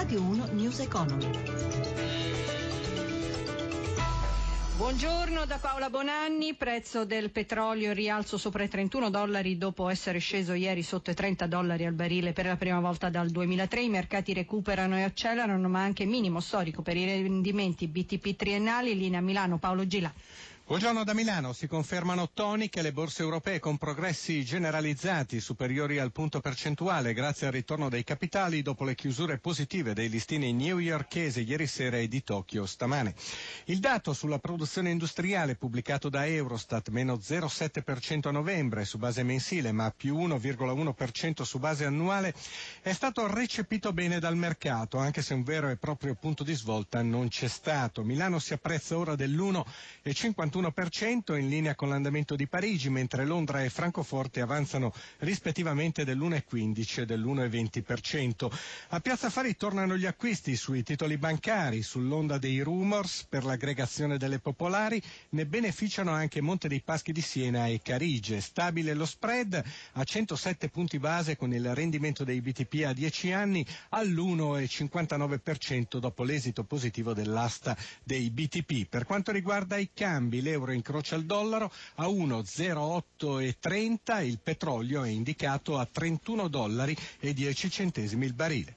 Radio 1 News Economy. Buongiorno da Paola Bonanni, prezzo del petrolio rialzo sopra i 31 dollari dopo essere sceso ieri sotto i 30 dollari al barile per la prima volta dal 2003. I mercati recuperano e accelerano ma anche minimo storico per i rendimenti BTP triennali. Linea Milano, Paolo Gila. Buongiorno da Milano, si confermano toniche le borse europee con progressi generalizzati superiori al punto percentuale grazie al ritorno dei capitali dopo le chiusure positive dei listini newyorkesi ieri sera e di Tokyo stamane. Il dato sulla produzione industriale pubblicato da Eurostat meno 0,7% a novembre su base mensile ma più 1,1% su base annuale è stato recepito bene dal mercato anche se un vero e proprio punto di svolta non c'è stato. Milano si apprezza ora dell'1,51 1% in linea con l'andamento di Parigi, mentre Londra e Francoforte avanzano rispettivamente dell'1,15 e dell'1,20%. A Piazza Affari tornano gli acquisti sui titoli bancari, sull'onda dei rumors per l'aggregazione delle popolari, ne beneficiano anche Monte dei Paschi di Siena e Carige. Stabile lo spread a 107 punti base con il rendimento dei BTP a 10 anni all'1,59% dopo l'esito positivo dell'asta dei BTP. Per quanto riguarda i cambi, l'euro incrocia il dollaro a 1,0830, il petrolio è indicato a 31 dollari e 10 centesimi il barile.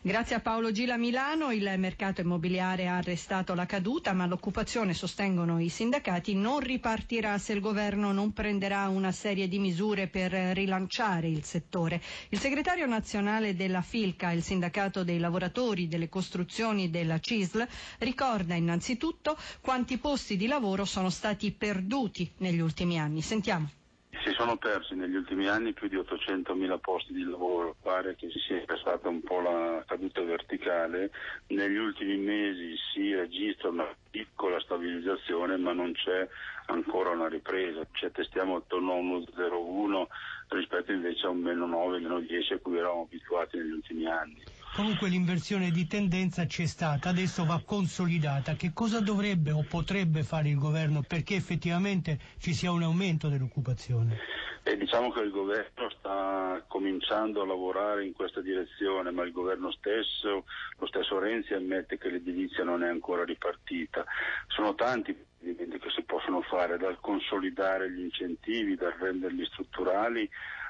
Grazie a Paolo Gila Milano il mercato immobiliare ha arrestato la caduta, ma l'occupazione, sostengono i sindacati, non ripartirà se il governo non prenderà una serie di misure per rilanciare il settore. Il segretario nazionale della FILCA, il sindacato dei lavoratori delle costruzioni della CISL, ricorda innanzitutto quanti posti di lavoro sono stati perduti negli ultimi anni. Sentiamo. Si sono persi negli ultimi anni più di 800.000 posti di lavoro, pare che ci sia stata un po' la caduta verticale, negli ultimi mesi si registra una piccola stabilizzazione ma non c'è ancora una ripresa, ci attestiamo attorno a 1,01 rispetto invece a un meno 9, meno 10 a cui eravamo abituati negli ultimi anni. Comunque l'inversione di tendenza c'è stata, adesso va consolidata. Che cosa dovrebbe o potrebbe fare il governo perché effettivamente ci sia un aumento dell'occupazione? E diciamo che il governo sta cominciando a lavorare in questa direzione, ma il governo stesso, lo stesso Renzi ammette che l'edilizia non è ancora ripartita. Sono tanti provvedimenti che si possono fare, dal consolidare gli incentivi, dal renderli strutturali,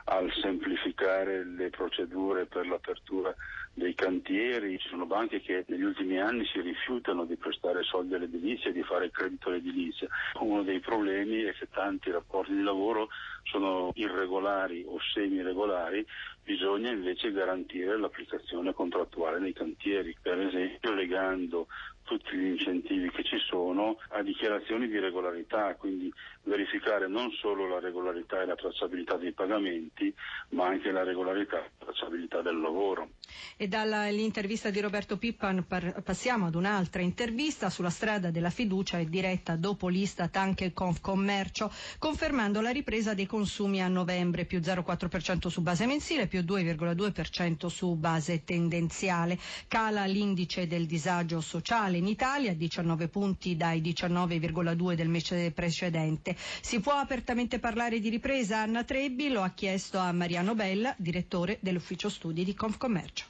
al semplificare le procedure per l'apertura dei cantieri, ci sono banche che negli ultimi anni si rifiutano di prestare soldi all'edilizia e di fare credito all'edilizia. Uno dei problemi è che tanti rapporti di lavoro sono irregolari o semi-regolari, bisogna invece garantire l'applicazione contrattuale nei cantieri, per esempio legando tutti gli incentivi che ci sono a dichiarazioni di regolarità, quindi verificare non solo la regolarità e la tracciabilità dei pagamenti, ma anche la regolarità e la tracciabilità del lavoro. E dall'intervista di Roberto Pippan passiamo ad un'altra intervista sulla strada della fiducia e diretta dopo l'Istat anche Confcommercio, confermando la ripresa dei consumi a novembre, più 0,4% su base mensile, più 2,2% su base tendenziale. Cala l'indice del disagio sociale in Italia, 19 punti dai 19,2 del mese precedente. Si può apertamente parlare di ripresa? Anna Trebbi lo ha chiesto a Mariano Bella, direttore dell'ufficio studi di Confcommercio.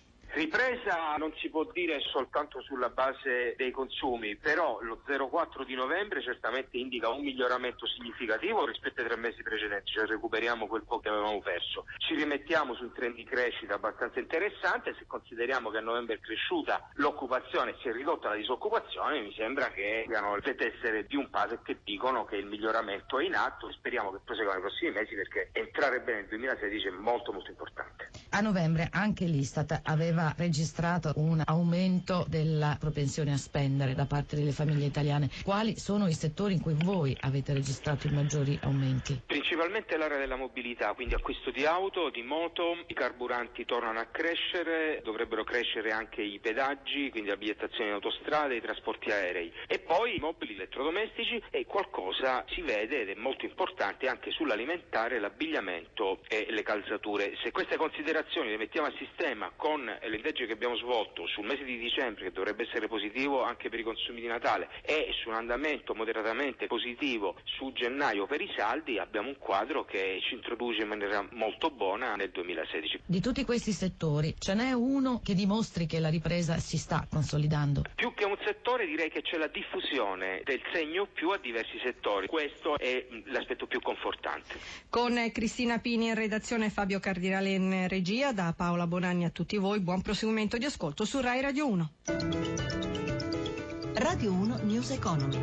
Ripresa non si può dire soltanto sulla base dei consumi, però lo 0,4 di novembre certamente indica un miglioramento significativo rispetto ai tre mesi precedenti, cioè recuperiamo quel po' che avevamo perso. Ci rimettiamo su un trend di crescita abbastanza interessante, se consideriamo che a novembre è cresciuta l'occupazione e si è ridotta la disoccupazione, mi sembra che siano le tessere di un puzzle che dicono che il miglioramento è in atto e speriamo che prosegua nei prossimi mesi perché entrare bene nel 2016 è molto molto importante. A novembre anche l'Istat aveva registrato un aumento della propensione a spendere da parte delle famiglie italiane. Quali sono i settori in cui voi avete registrato i maggiori aumenti? Principalmente l'area della mobilità, quindi acquisto di auto, di moto, i carburanti tornano a crescere, dovrebbero crescere anche i pedaggi, quindi la bigliettazione in autostrade, i trasporti aerei e poi i mobili elettrodomestici e qualcosa si vede ed è molto importante anche sull'alimentare, l'abbigliamento e le calzature. Se queste considerazioni le mettiamo a sistema con le indagini che abbiamo svolto sul mese di dicembre, che dovrebbe essere positivo anche per i consumi di Natale, e su un andamento moderatamente positivo su gennaio per i saldi, abbiamo un quadro che ci introduce in maniera molto buona nel 2016. Di tutti questi settori ce n'è uno che dimostri che la ripresa si sta consolidando? Più che un settore direi che c'è la diffusione del segno più a diversi settori. Questo è l'aspetto più confortante. Con Cristina Pini in redazione, Fabio Cardinale in regia, da Paola Bonanni a tutti voi, buon proseguimento di ascolto su Rai Radio 1. Radio 1 News Economy.